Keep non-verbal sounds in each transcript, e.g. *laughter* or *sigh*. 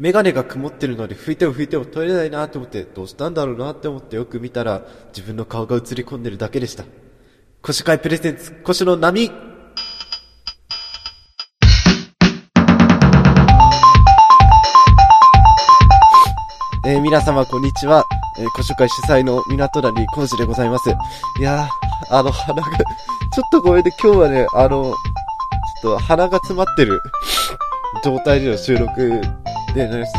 メガネが曇ってるので拭いても拭いても取れないなと思ってどうしたんだろうなって思ってよく見たら自分の顔が映り込んでるだけでした。腰会プレゼンツ、腰の波えー、皆様こんにちは。えー、古書会主催の港谷浩二でございます。いやー、あの、鼻が、ちょっとごめんね、今日はね、あの、ちょっと鼻が詰まってる状態での収録でなりつ、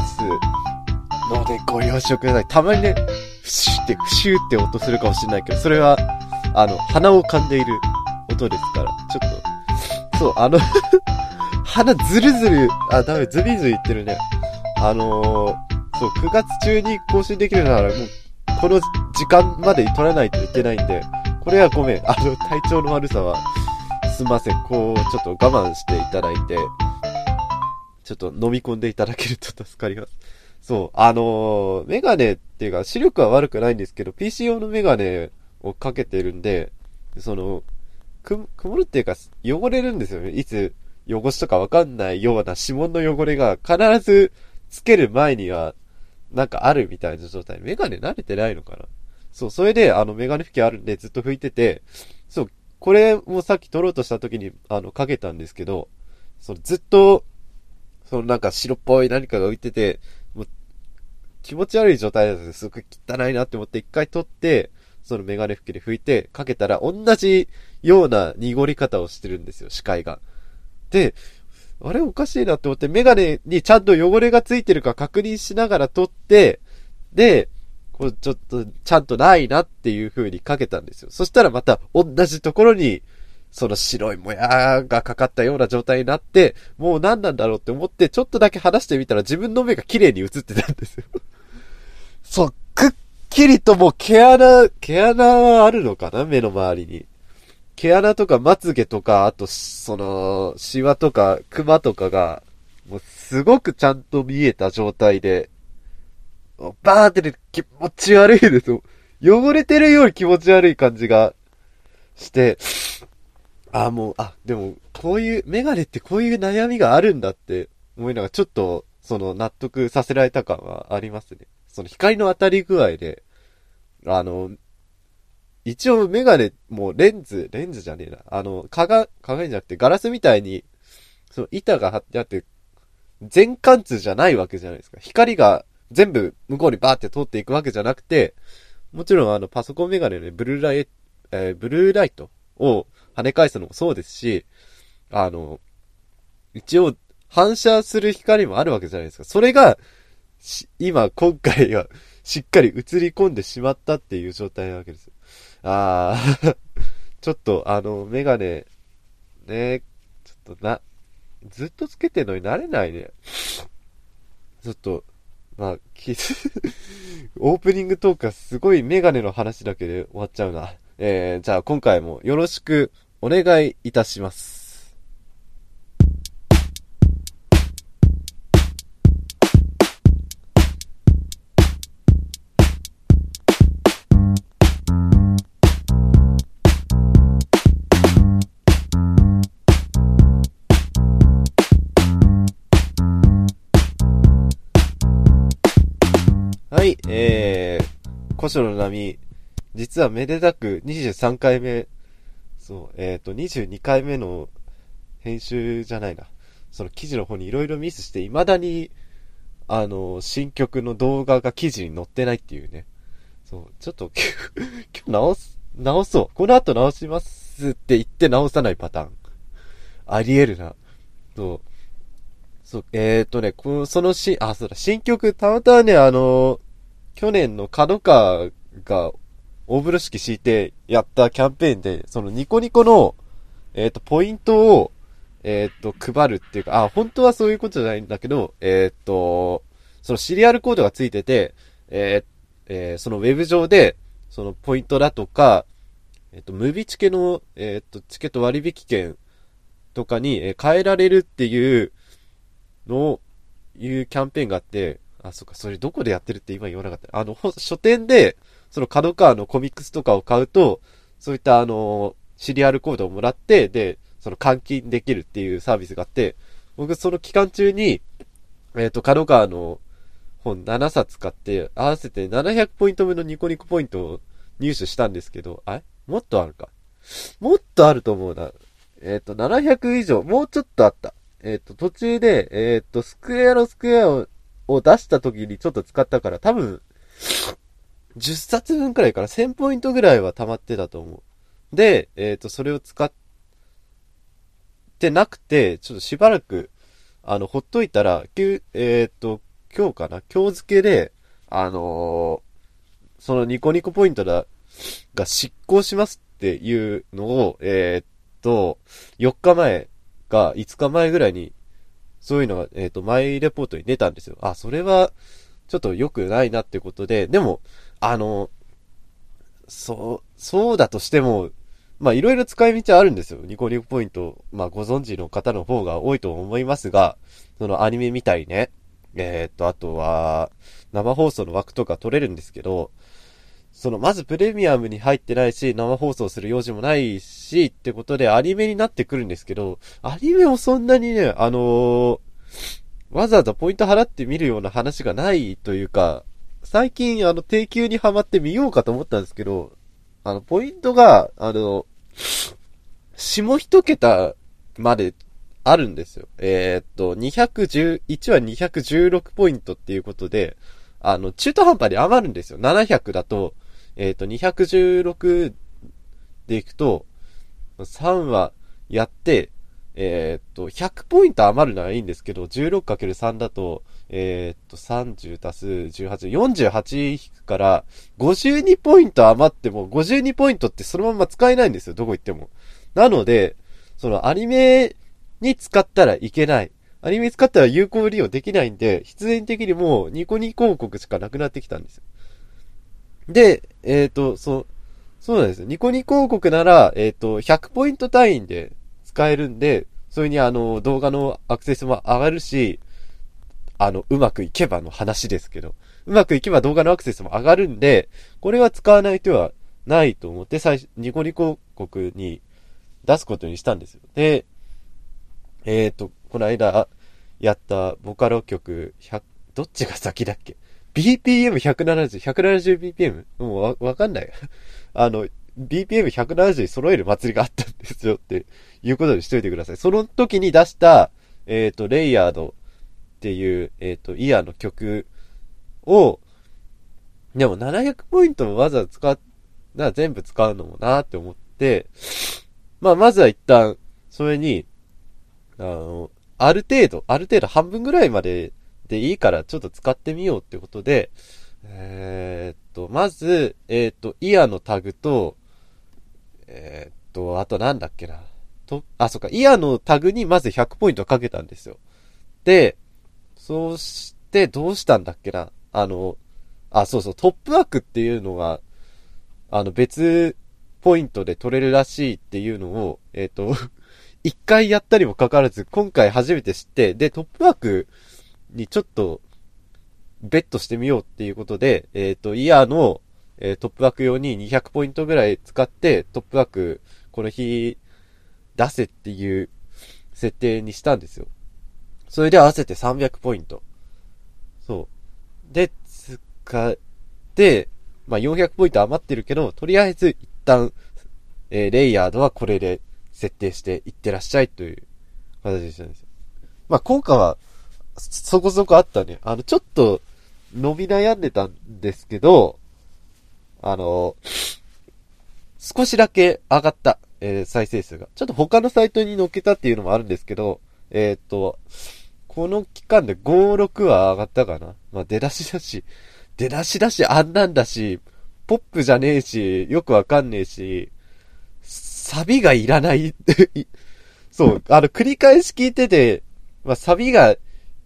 のでご了承ください。たまにね、フシュって、フシュって音するかもしれないけど、それは、あの、鼻を噛んでいる音ですから、ちょっと、そう、あの *laughs* 鼻ずるずる、あ、ダメ、ズビズビ言ってるね。あのー、そう、9月中に更新できるなら、もう、この時間まで取らないといけないんで、これはごめん。あの、体調の悪さは、すんません。こう、ちょっと我慢していただいて、ちょっと飲み込んでいただけると助かります。そう、あのー、メガネっていうか、視力は悪くないんですけど、PC 用のメガネをかけてるんで、その、く、曇るっていうか、汚れるんですよね。いつ、汚しとかわかんないような指紋の汚れが必ずつける前にはなんかあるみたいな状態。メガネ慣れてないのかな？そう、それで、あの、メガネ拭きあるんでずっと拭いてて、そう、これもさっき撮ろうとした時に、あの、かけたんですけど、そのずっと、そのなんか白っぽい何かが浮いてて、もう、気持ち悪い状態だったんですすごく汚いなって思って一回撮って、そのメガネ拭きで拭いて、かけたら同じような濁り方をしてるんですよ、視界が。で、あれおかしいなって思って、メガネにちゃんと汚れがついてるか確認しながら撮って、で、こうちょっとちゃんとないなっていう風にかけたんですよ。そしたらまた同じところに、その白いもやがかかったような状態になって、もう何なんだろうって思って、ちょっとだけ離してみたら自分の目が綺麗に映ってたんですよ。そう、くっきりともう毛穴、毛穴はあるのかな目の周りに。毛穴とかまつげとか、あと、その、シワとか、クマとかが、もうすごくちゃんと見えた状態で、バーってね、気持ち悪いですよ。汚れてるより気持ち悪い感じがして、あ、もう、あ、でも、こういう、メガネってこういう悩みがあるんだって思いながら、ちょっと、その、納得させられた感はありますね。その光の当たり具合で、あの、一応メガネ、もうレンズ、レンズじゃねえな。あの、鏡、鏡じゃなくてガラスみたいに、その板が張ってあって、全貫通じゃないわけじゃないですか。光が全部向こうにバーって通っていくわけじゃなくて、もちろんあのパソコンメガネでブルーライト、えー、ブルーライトを跳ね返すのもそうですし、あの、一応反射する光もあるわけじゃないですか。それが、今、今回はしっかり映り込んでしまったっていう状態なわけです。ああ *laughs* ちょっと、あの、メガネ、ね、ちょっとな、ずっとつけてんのになれないね。ちょっと、まあ、*laughs* オープニングトークはすごいメガネの話だけで終わっちゃうな。えー、じゃあ今回もよろしくお願いいたします。はい、えー、古書の波、実はめでたく23回目、そう、えっ、ー、と、22回目の編集じゃないな。その記事の方に色々ミスして、未だに、あの、新曲の動画が記事に載ってないっていうね。そう、ちょっと、*laughs* 今日直す、直そう。この後直しますって言って直さないパターン。あり得るな。そう。そう、えっ、ー、とね、この、そのし、あ、そうだ、新曲、たまたまね、あの去年の角川が大風呂敷敷いてやったキャンペーンで、そのニコニコの、えっ、ー、と、ポイントを、えっ、ー、と、配るっていうか、あ、本当はそういうことじゃないんだけど、えっ、ー、と、そのシリアルコードがついてて、ええそのウェブ上で、そのポイントだとか、えっ、と、ムビチケの、えっ、と、チケット割引券とかに、え変えられるっていうのを、いうキャンペーンがあって、あ、そっか、それどこでやってるって今言わなかった。あの、書店で、その角川のコミックスとかを買うと、そういったあの、シリアルコードをもらって、で、その換金できるっていうサービスがあって、僕その期間中に、えっ、と、角川の本7冊買って、合わせて700ポイント分のニコニコポイントを入手したんですけど、あれ？もっとあるか？もっとあると思うな。えっ、と、700以上、もうちょっとあった。えっ、と、途中で、えっ、と、スクエアロスクエアを出した時にちょっと使ったから、多分、10冊分くらいから1000ポイントぐらいは溜まってたと思う。で、えっ、ー、と、それを使ってなくて、ちょっとしばらく、あの、ほっといたら、えっ、ー、と、今日かな？今日付けで、あのー、そのニコニコポイントだ、が執行しますっていうのを、えっと、4日前か5日前ぐらいにそういうのが、えっ、と、マイレポートに出たんですよ。あ、それは、ちょっと良くないなってことで、でも、あの、そう、そうだとしても、まあ、いろいろ使い道はあるんですよ。ニコニコポイント、まあ、ご存知の方の方が多いと思いますが、そのアニメみたいね。えっ、と、あとは、生放送の枠とか取れるんですけど、その、まずプレミアムに入ってないし、生放送する用事もないし、ってことでアニメになってくるんですけど、アニメもそんなにね、あのー、わざわざポイント払って見るような話がないというか、最近あの定休にハマってみようかと思ったんですけど、あの、ポイントが、あの、下一桁まであるんですよ。えー、っと、211は216ポイントっていうことで、あの、中途半端に余るんですよ。700だと、えっ、と、216でいくと、3はやって、えっ、と、100ポイント余るならいいんですけど、16×3 だと、えっ、と、30足す18、48引くから、52ポイント余っても、52ポイントってそのまま使えないんですよ、どこ行っても。なので、そのアニメに使ったらいけない。アニメ使ったら有効利用できないんで、必然的にもうニコニコ広告しかなくなってきたんですよ。で、えっ、ー、と、そう、そうなんですよ。ニコニコ広告なら、えっ、ー、と、100ポイント単位で使えるんで、それにあの、動画のアクセスも上がるし、あの、うまくいけばの話ですけど、うまくいけば動画のアクセスも上がるんで、これは使わない手はないと思って、最初、ニコニコ広告に出すことにしたんですよ。で、えっ、ー、と、この間やったボカロ曲100、どっちが先だっけ ?BPM170、170BPM? もうわ、わかんない。*laughs* あの、BPM170 揃える祭りがあったんですよっていうことにしといてください。その時に出した、えっ、ー、と、レイヤードっていう、えっ、ー、と、イヤーの曲を、でも700ポイントもわざわざ使っ、な全部使うのもなって思って、まあ、まずは一旦、それに、あの、ある程度、ある程度半分ぐらいまででいいからちょっと使ってみようってことで、えー、っと、まず、えー、っと、イヤーのタグと、えー、っと、あとなんだっけな。と、あ、そっか、イヤーのタグにまず100ポイントかけたんですよ。で、そうしてどうしたんだっけな？あの、あ、そうそう、トップワークっていうのが、あの別ポイントで取れるらしいっていうのを、えっ、と、*laughs* 一回やったにもかかわらず、今回初めて知って、で、トップワークにちょっと、ベットしてみようっていうことで、えっ、ー、と、イヤーの、えー、トップワーク用に200ポイントぐらい使って、トップワーク、この日、出せっていう設定にしたんですよ。それで合わせて300ポイント。そう。で、使って、まあ、400ポイント余ってるけど、とりあえず一旦、えー、レイヤードはこれで設定していってらっしゃいという形でしたんですよ。まあ、効果はそこそこあったね。あの、ちょっと伸び悩んでたんですけど、あの、少しだけ上がった、えー、再生数が。ちょっと他のサイトに載っけたっていうのもあるんですけど、えー、っと、この期間で5、6は上がったかな？まあ、出だしだし、出だしだし、あんなんだし、ポップじゃねえし、よくわかんねえし、サビがいらない *laughs* そう、あの、繰り返し聞いてて、まあ、サビが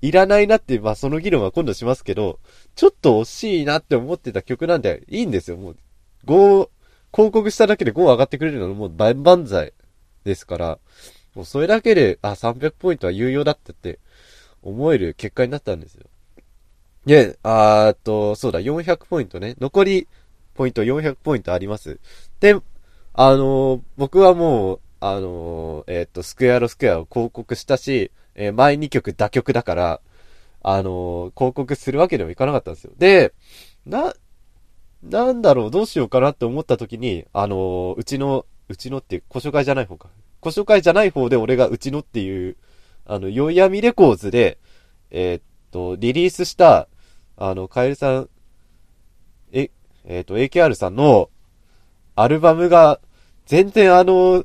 いらないなって、まあ、その議論は今度しますけど、ちょっと惜しいなって思ってた曲なんで、いいんですよ。もう、5、広告しただけで5上がってくれるのもう万々歳ですから、もうそれだけで、あ、300ポイントは有用だったって思える結果になったんですよ。で、あーっと、そうだ、400ポイントね。残りポイント400ポイントあります。で、あのー、僕はもう、あのー、えっ、と、スクエアロスクエアを広告したし、え、前2曲打曲だから、あの、広告するわけにはいかなかったんですよ。で、な、なんだろう、どうしようかなって思った時に、あの、うちの、うちのって、古書会じゃない方か。古書会じゃない方で俺がうちのっていう、あの、よいやみレコーズで、えー、っと、リリースした、あの、カエルさん、え、えー、っと、AKR さんの、アルバムが、全然あの、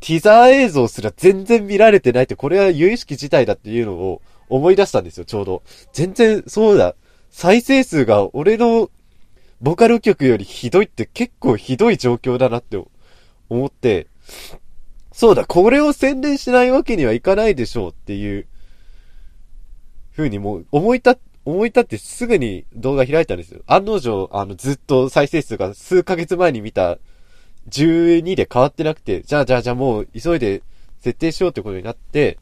ティザー映像すら全然見られてないって、これは有意識自体だっていうのを思い出したんですよ、ちょうど。全然、そうだ。再生数が俺のボカロ曲よりひどいって結構ひどい状況だなって思って、そうだ、これを宣伝しないわけにはいかないでしょうっていう風にもう思い立っ思い立ってすぐに動画開いたんですよ。案の定、あの、ずっと再生数が数ヶ月前に見た12で変わってなくて、じゃあじゃあじゃあもう急いで設定しようってことになって、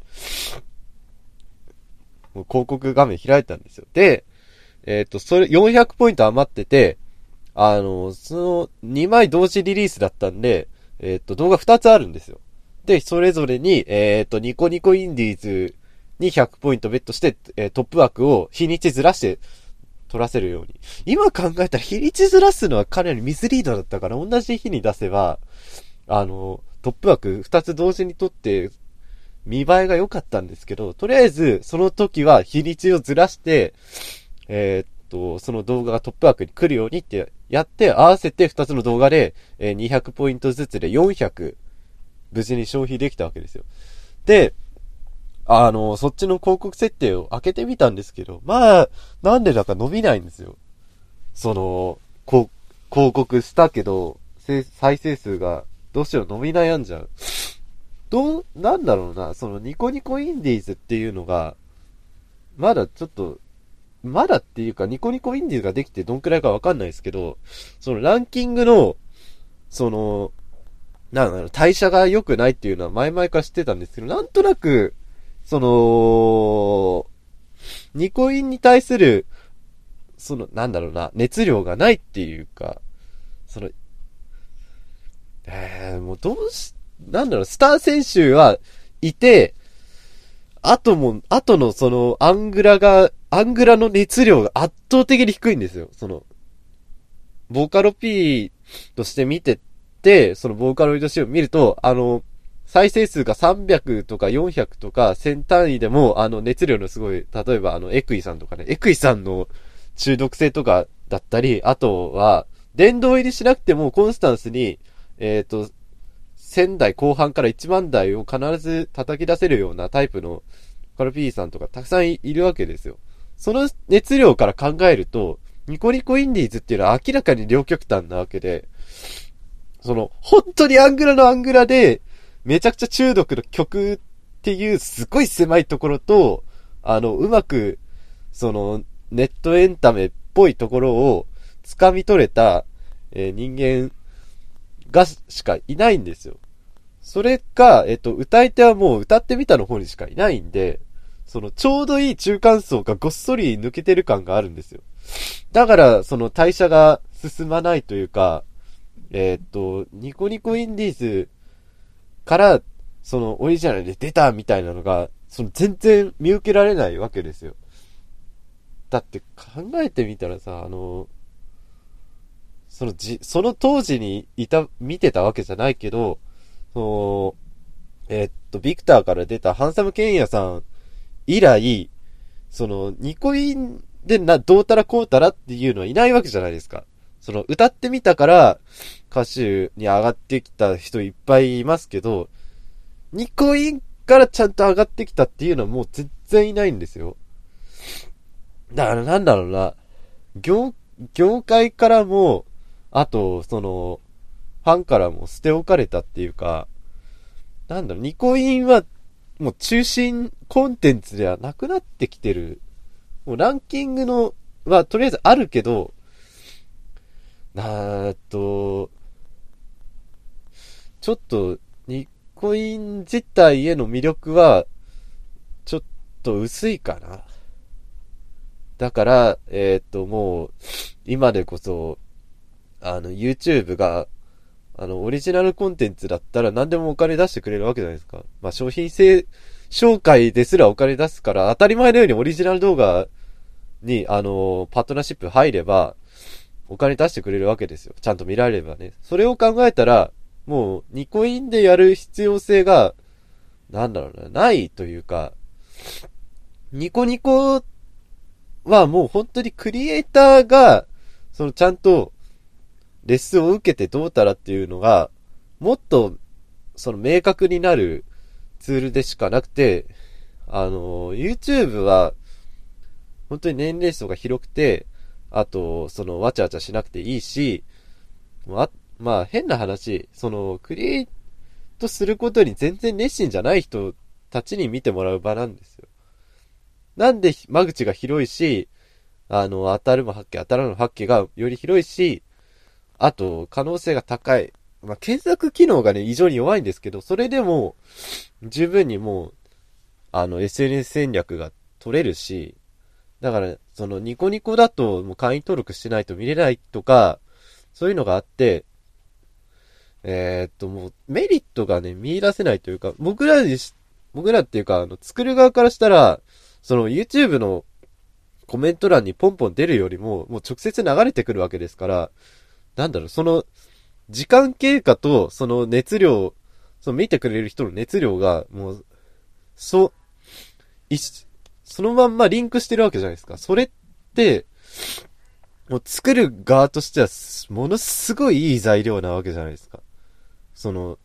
もう広告画面開いたんですよ。で、えっ、ー、と、それ400ポイント余ってて、あの、その2枚同時リリースだったんで、えっ、ー、と、動画2つあるんですよ。で、それぞれに、えっ、と、ニコニコインディーズに100ポイントベットして、えー、トップ枠を日にちずらして取らせるように。今考えたら日にちずらすのはかなりミスリードだったから、同じ日に出せば、あの、トップ枠2つ同時に取って、見栄えが良かったんですけど、とりあえず、その時は日にちをずらして、えー、っと、その動画がトップ枠に来るようにってやって、合わせて2つの動画で、えー、200ポイントずつで400、無事に消費できたわけですよ。で、あの、そっちの広告設定を開けてみたんですけど、まあ、なんでだか伸びないんですよ。その、広告したけど、再生数がどうしよう伸び悩んじゃう。どう、なんだろうな、そのニコニコインディーズっていうのが、まだちょっと、まだっていうか、ニコニコインディーズができてどんくらいかわかんないですけど、そのランキングの、その、なんだろ、代謝が良くないっていうのは前々から知ってたんですけど、なんとなく、その、ニコインに対する、その、なんだろうな、熱量がないっていうか、その、えー、もうどうし、なんだろう、スター選手はいて、あとも、あとのその、アングラが、アングラの熱量が圧倒的に低いんですよ。その、ボーカロ P として見て、そのボーカロイドシーンを見ると、あの、再生数が300とか400とか1000単位でも、あの、熱量のすごい、例えばあの、エクイさんとかね、エクイさんの中毒性とかだったり、あとは、電動入りしなくてもコンスタンスに、えっ、ー、と、1000台後半から1万台を必ず叩き出せるようなタイプのカルピーさんとかたくさんいるわけですよ。その熱量から考えると、ニコニコインディーズっていうのは明らかに両極端なわけで、その、本当にアングラのアングラで、めちゃくちゃ中毒の曲っていうすごい狭いところと、あの、うまく、その、ネットエンタメっぽいところを掴み取れた、えー、人間がしかいないんですよ。それか、えっと、歌い手はもう歌ってみたの方にしかいないんで、その、ちょうどいい中間層がごっそり抜けてる感があるんですよ。だから、その代謝が進まないというか、えー、っと、ニコニコインディーズから、そのオリジナルで出たみたいなのが、その全然見受けられないわけですよ。だって考えてみたらさ、あの、そのじ、その当時にいた、見てたわけじゃないけど、その、えー、っと、ビクターから出たハンサムケンヤさん以来、その、ニコインでな、どうたらこうたらっていうのはいないわけじゃないですか。その、歌ってみたから、歌手に上がってきた人いっぱいいますけど、ニコインからちゃんと上がってきたっていうのはもう全然いないんですよ。だからなんだろうな、業、業界からも、あと、その、ファンからも捨て置かれたっていうか、なんだろう、ニコインは、もう中心コンテンツではなくなってきてる。もうランキングの、はとりあえずあるけど、なーっと、ちょっと、ニッコイン自体への魅力は、ちょっと薄いかな。だから、えっ、と、もう、今でこそ、あの、YouTube が、あの、オリジナルコンテンツだったら何でもお金出してくれるわけじゃないですか。まあ、商品性、紹介ですらお金出すから、当たり前のようにオリジナル動画に、あの、パートナーシップ入れば、お金出してくれるわけですよ。ちゃんと見られればね。それを考えたら、もう、ニコインでやる必要性が、なんだろうな、ないというか、ニコニコはもう本当にクリエイターが、そのちゃんと、レッスンを受けてどうたらっていうのが、もっと、その明確になるツールでしかなくて、あの、YouTube は、本当に年齢層が広くて、あと、その、わちゃわちゃしなくていいし、あ、まあ、変な話、その、クリエイトすることに全然熱心じゃない人たちに見てもらう場なんですよ。なんで間口が広いし、あの、当たるも発見、当たらぬ発見がより広いし、あと、可能性が高い。まあ、検索機能がね、異常に弱いんですけど、それでも、十分にもう、あの、SNS 戦略が取れるし、だから、その、ニコニコだと、もう会員登録してないと見れないとか、そういうのがあって、えー、っと、もう、メリットがね、見出せないというか、僕らにし、僕らっていうか、あの、作る側からしたら、その、YouTube のコメント欄にポンポン出るよりも、もう直接流れてくるわけですから、なんだろう、その、時間経過と、その熱量、その見てくれる人の熱量が、もう、そう、一、そのまんまリンクしてるわけじゃないですか。それって、もう作る側としては、ものすごいいい材料なわけじゃないですか。その、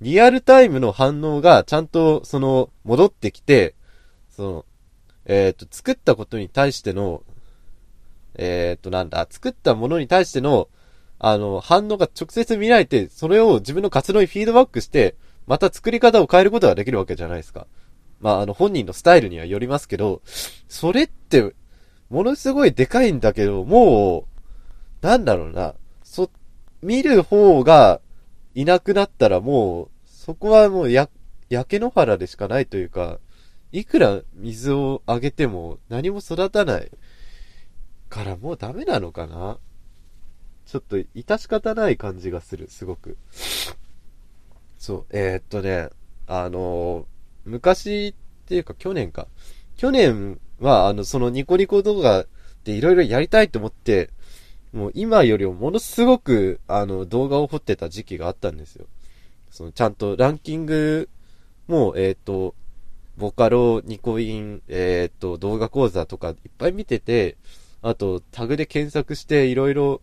リアルタイムの反応がちゃんと、その、戻ってきて、その、えっ、ー、と、作ったことに対しての、えっ、ー、と、なんだ、作ったものに対しての、あの、反応が直接見られて、それを自分の活動にフィードバックして、また作り方を変えることができるわけじゃないですか。まあ、あの、本人のスタイルにはよりますけど、それって、ものすごいでかいんだけど、もう、なんだろうな、そ、見る方がいなくなったらもう、そこはもうや、焼け野原でしかないというか、いくら水をあげても何も育たないからもうダメなのかなちょっと致し方ない感じがする、すごく。そう、えー、っとね、あの昔っていうか去年か。去年は、あの、そのニコニコ動画でいろいろやりたいと思って、もう今よりもものすごく、あの、動画を掘ってた時期があったんですよ。その、ちゃんとランキングも、えっ、ー、と、ボカロ、ニコイン、えっ、ー、と、動画講座とかいっぱい見てて、あと、タグで検索していろいろ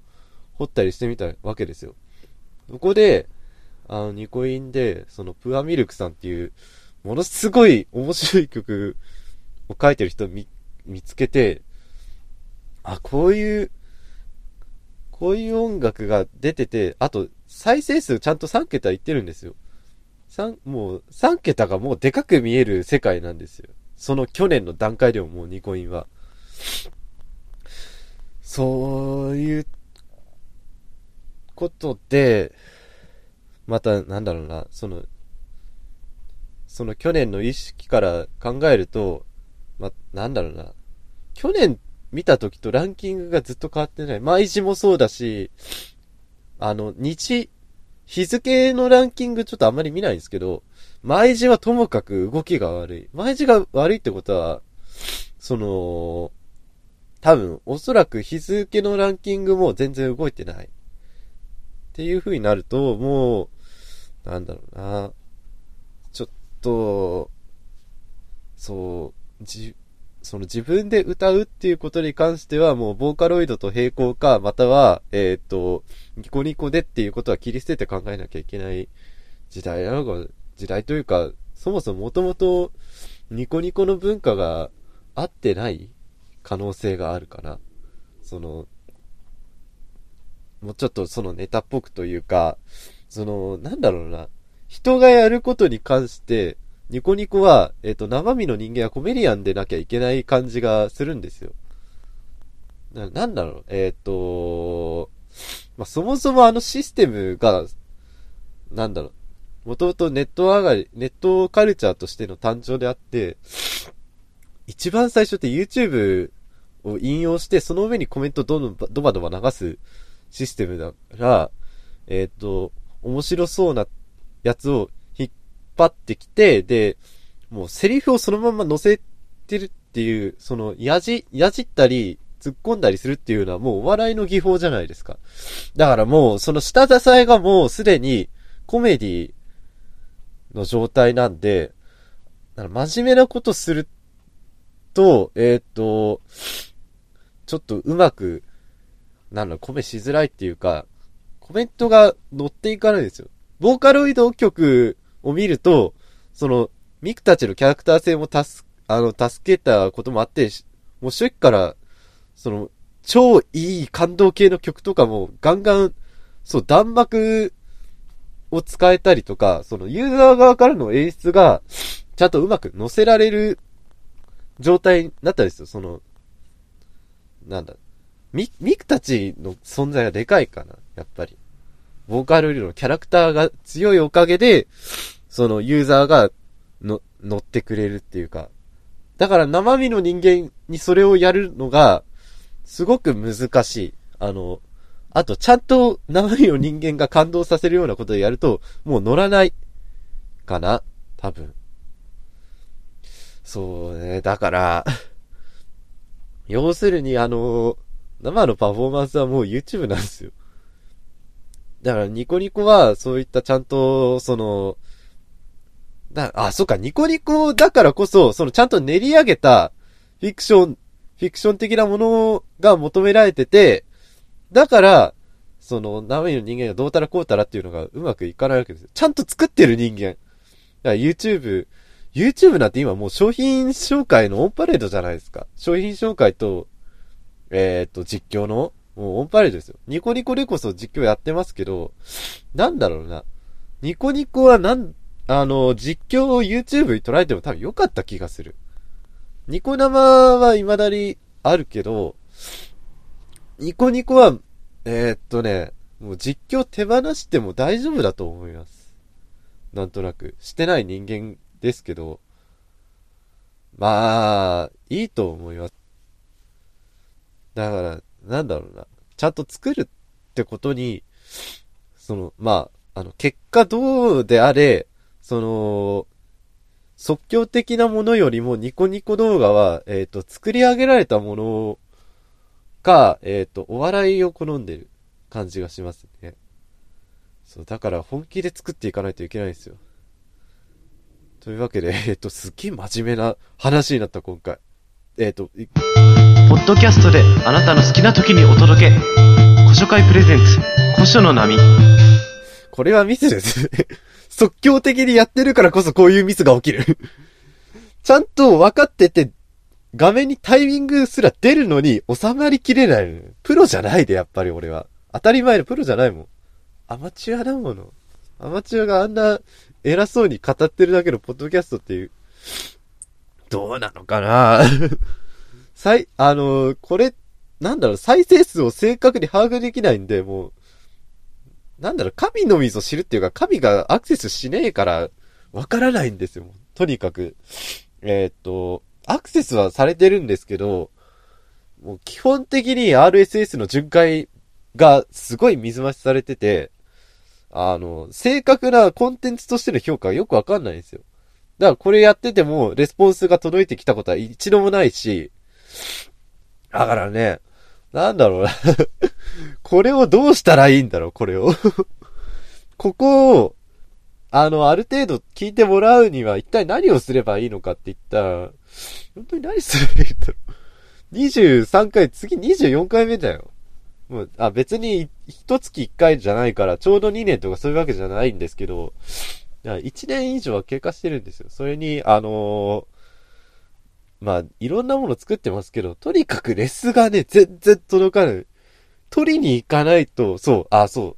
掘ったりしてみたわけですよ。そこで、あの、ニコインで、その、プアミルクさんっていう、ものすごい面白い曲を書いてる人見、見つけて、あ、こういう、こういう音楽が出てて、あと、再生数ちゃんと3桁いってるんですよ。3、もう、3桁がもうでかく見える世界なんですよ。その去年の段階でももうニコインは。そういうことで、また、なんだろうな、その、その去年の意識から考えると、ま、なんだろうな。去年見た時とランキングがずっと変わってない。毎日もそうだし、あの、日、日付のランキングちょっとあんまり見ないんですけど、毎時はともかく動きが悪い。毎時が悪いってことは、その、多分、おそらく日付のランキングも全然動いてない。っていう風になると、もう、なんだろうな。と、そう、じ、その自分で歌うっていうことに関してはもうボーカロイドと並行か、または、えっ、ー、と、ニコニコでっていうことは切り捨てて考えなきゃいけない時代なのか、時代というか、そもそももともとニコニコの文化が合ってない可能性があるから、その、もうちょっとそのネタっぽくというか、その、なんだろうな、人がやることに関して、ニコニコは、えっ、ー、と、生身の人間はコメディアンでなきゃいけない感じがするんですよ。な、なんだろう、えっ、ー、と、まあ、そもそもあのシステムが、なんだろう、もともとネット上がり、ネットカルチャーとしての誕生であって、一番最初って YouTube を引用して、その上にコメントどんどんドバドバ流すシステムだから、えっ、ー、と、面白そうなやつを引っ張ってきて、で、もうセリフをそのまま載せてるっていう、その、やじ、やじったり、突っ込んだりするっていうのはもうお笑いの技法じゃないですか。だからもう、その下支えがもうすでにコメディの状態なんで、真面目なことすると、えっ、ー、と、ちょっとうまく、なんだ、コメしづらいっていうか、コメントが乗っていかないんですよ。ボーカロイド曲を見ると、その、ミクたちのキャラクター性も助、あの、助けたこともあって、もう初期から、その、超いい感動系の曲とかもガンガン、そう、弾幕を使えたりとか、そのユーザー側からの演出が、ちゃんとうまく載せられる状態になったんですよ。その、なんだ。ミ、ミクたちの存在がでかいかな、やっぱり。ボーカルのキャラクターが強いおかげで、そのユーザーがの、乗ってくれるっていうか。だから生身の人間にそれをやるのが、すごく難しい。あの、あと、ちゃんと生身の人間が感動させるようなことでやると、もう乗らない。かな多分。そうね。だから *laughs* 要するにあの、生のパフォーマンスはもう YouTube なんですよ。だからニコニコはそういったちゃんと、その、だ、あ、そっか、ニコニコだからこそ、そのちゃんと練り上げたフィクション、フィクション的なものが求められてて、だから、その、生身の人間がどうたらこうたらっていうのがうまくいかないわけですよ。ちゃんと作ってる人間。だから YouTube、YouTube なんて今もう商品紹介のオンパレードじゃないですか。商品紹介と、えー、っと、実況の、もうオンパレードですよ。ニコニコでこそ実況やってますけど、なんだろうな。ニコニコはなん、あの、実況を YouTube に捉えても多分良かった気がする。ニコ生は未だにあるけど、ニコニコは、えー、っとね、もう実況手放しても大丈夫だと思います。なんとなく。してない人間ですけど、まあ、いいと思います。だから、なんだろうな。ちゃんと作るってことに、その、まあ、あの、結果どうであれ、その、即興的なものよりもニコニコ動画は、えっ、ー、と、作り上げられたものか、えっ、ー、と、お笑いを好んでる感じがしますね。そう、だから本気で作っていかないといけないんですよ。というわけで、えっと、すっげえ真面目な話になった、今回。えっと、ポッドキャストであなたの好きな時にお届け。古書会プレゼンツ、古書の波。これはミスです *laughs* 即興的にやってるからこそこういうミスが起きる *laughs* ちゃんと分かってて、画面にタイミングすら出るのに収まりきれない。プロじゃないで、やっぱり俺は。当たり前のプロじゃないもん。アマチュアだもの。アマチュアがあんな偉そうに語ってるだけのポッドキャストっていう、どうなのかな *laughs* 再、あのー、これ、なんだろう、再生数を正確に把握できないんで、もう、なんだろう、神の水を知るっていうか、神がアクセスしねえから、わからないんですよ。とにかく。えー、っと、アクセスはされてるんですけど、もう基本的に RSS の巡回がすごい水増しされてて、あの、正確なコンテンツとしての評価はよくわかんないんですよ。だからこれやってても、レスポンスが届いてきたことは一度もないし、だからね、なんだろうな *laughs* これをどうしたらいいんだろう、これを *laughs* ここを、あの、ある程度聞いてもらうには一体何をすればいいのかって言ったら、本当に何すればいいんだろう。23回、次24回目だよ。もう、あ、別に、一月一回じゃないから、ちょうど2年とかそういうわけじゃないんですけど、1年以上は経過してるんですよ。それに、あのー、まあ、いろんなもの作ってますけど、とにかくレスがね、全然届かない。取りに行かないと、そう、あ、そう。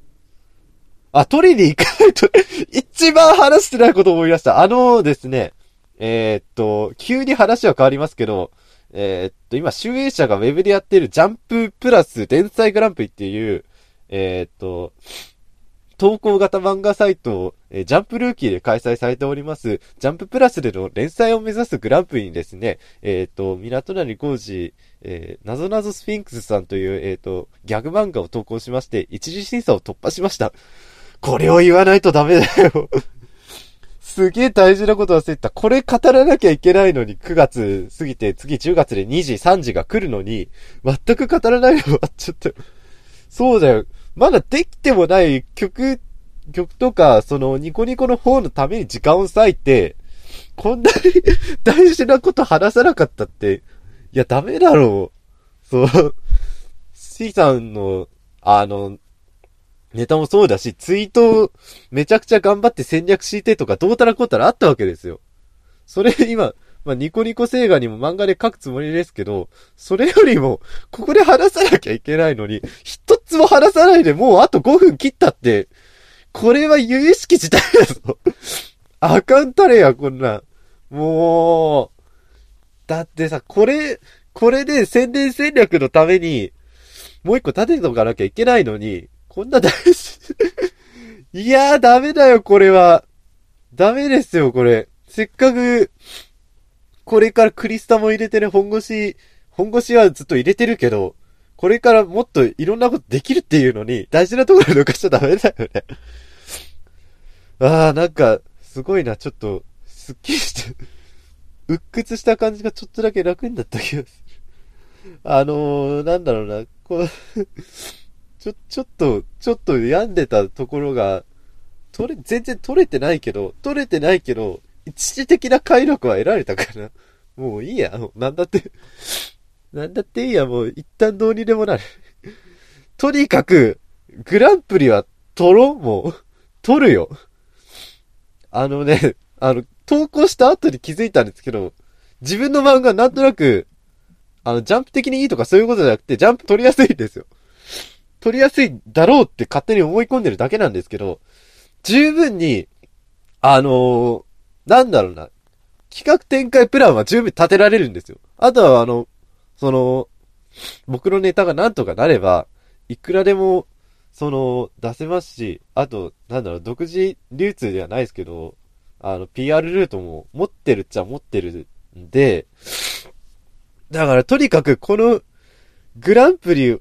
あ、取りに行かないと *laughs* 一番話してないこと思い出した。あのですね、えー、っと、急に話は変わりますけど、えー、っと、今、集英社がウェブでやっているジャンププラス天才グランプリっていう、えー、っと、投稿型漫画サイト、え、ジャンプルーキーで開催されております、ジャンププラスでの連載を目指すグランプリにですね、えっ、と、港成浩二、えー、なぞなぞスフィンクスさんという、えっ、と、ギャグ漫画を投稿しまして、一次審査を突破しました。これを言わないとダメだよ *laughs* すげえ大事なこと忘れてた。これ語らなきゃいけないのに、9月過ぎて、次10月で2時、3時が来るのに、全く語らないで終わっちゃった。そうだよ。まだできてもない曲、曲とか、その、ニコニコの方のために時間を割いて、こんなに *laughs* 大事なこと話さなかったって、いや、ダメだろう。そう。C さんの、あの、ネタもそうだし、ツイートをめちゃくちゃ頑張って戦略敷いてとかどうたらこうたらあったわけですよ。それ今、まあ、ニコニコ星画にも漫画で書くつもりですけど、それよりも、ここで話さなきゃいけないのに、一つも話さないでもうあと5分切ったって、これは有意識自体だぞ。あかんたれや、こんなん。もう、だってさ、これ、これで宣伝戦略のために、もう一個立てとかなきゃいけないのに、こんな大事。いやー、ダメだよ、これは。ダメですよ、これ。せっかく、これからクリスタも入れてる本腰、本腰はずっと入れてるけど、これからもっといろんなことできるっていうのに、大事なところで抜かしちゃダメだよね。*laughs* あー、なんか、すごいな、ちょっと、すっきりして、*laughs* 鬱屈した感じがちょっとだけ楽になった気がする。あのー、なんだろうな、こう *laughs* ちょ、ちょっと、ちょっと病んでたところが、取れ、全然取れてないけど、取れてないけど、一時的な快楽は得られたから、もういいや、なんだって、なんだっていいや、もう一旦どうにでもなる。*laughs* とにかく、グランプリは取ろうもう、*laughs* 取るよ。あのね、あの、投稿した後に気づいたんですけど、自分の漫画なんとなく、あの、ジャンプ的にいいとかそういうことじゃなくて、ジャンプ取りやすいんですよ。取りやすいだろうって勝手に思い込んでるだけなんですけど、十分に、あのー、なんだろうな、企画展開プランは十分立てられるんですよ。あとはあの、その、僕のネタがなんとかなれば、いくらでも、その、出せますし、あと、なんだろう、独自流通ではないですけど、あの、PR ルートも持ってるっちゃ持ってるんで、だからとにかくこのグランプリを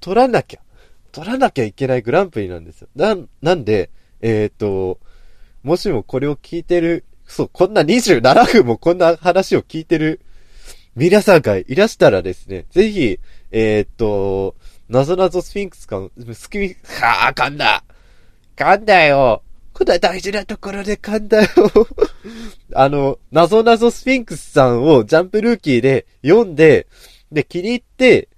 取らなきゃ、取らなきゃいけないグランプリなんですよ。な、なんで、えっ、ー、と、もしもこれを聞いてる、そう、こんな27分もこんな話を聞いてる皆さんがいらしたらですね、ぜひ、えっ、と、なぞなぞスフィンクスか、スキミ、はあ、噛んだ噛んだよ。こんな大事なところで噛んだよ。*laughs* あの、なぞなぞスフィンクスさんをジャンプルーキーで読んで、で、気に入って、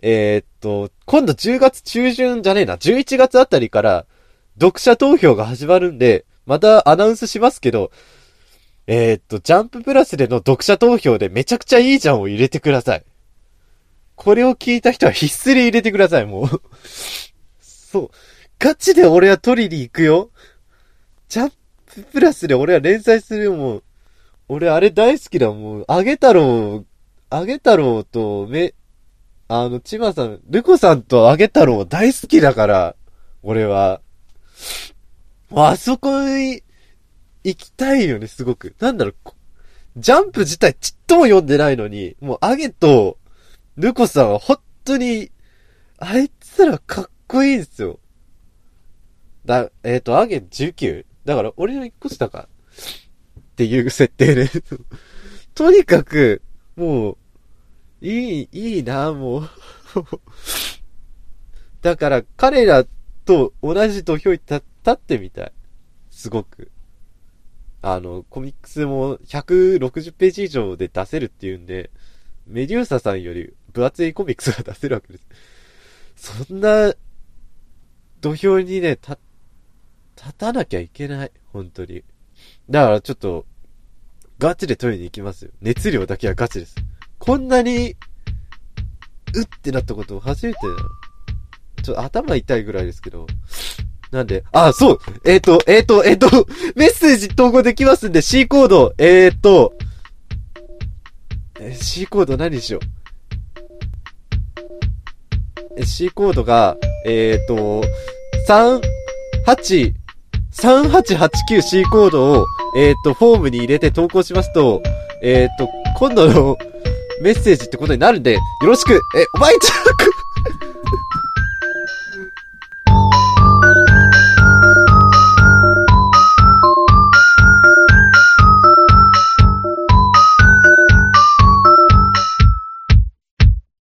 えー、っと、今度10月中旬じゃねえな、11月あたりから読者投票が始まるんで、またアナウンスしますけど、えー、っと、ジャンププラスでの読者投票でめちゃくちゃいいじゃんを入れてください。これを聞いた人は必須に入れてください、もうそう。ガチで俺は取りに行くよ。ジャンププラスで俺は連載するよ、もう。俺あれ大好きだ、もう。あげ太郎、あげ太郎とめ、あの、千葉さん、ルコさんとあげ太郎大好きだから、俺は。あそこに行きたいよね、すごく。なんだろう、ジャンプ自体ちっとも読んでないのに、もうアゲとルコさんは本当に、あいつらかっこいいんですよ。だ、えっ、ー、と、アゲ 19? だから俺の1個下か。っていう設定で *laughs* とにかく、もう、いい、いいな、もうだから、彼らと同じ土俵に立ってみたい。すごく。あの、コミックスも160ページ以上で出せるっていうんで、メデューサさんより分厚いコミックスが出せるわけです。そんな、土俵にね、立、立たなきゃいけない。本当に。だからちょっと、ガチで取りに行きますよ。熱量だけはガチです。こんなに、うってなったこと初めてちょっと頭痛いぐらいですけど。なんで、あ、そう。えっ、ー、と、えっ、ー、と、えっ、ー、と、*laughs* メッセージ投稿できますんで、C コード、えっ、と、え、C コード何にしよう？C コードが、えっ、と、38、3889C コードを、えっ、と、フォームに入れて投稿しますと、えっ、と、今度のメッセージってことになるんで、よろしく、え、お前ちゃん、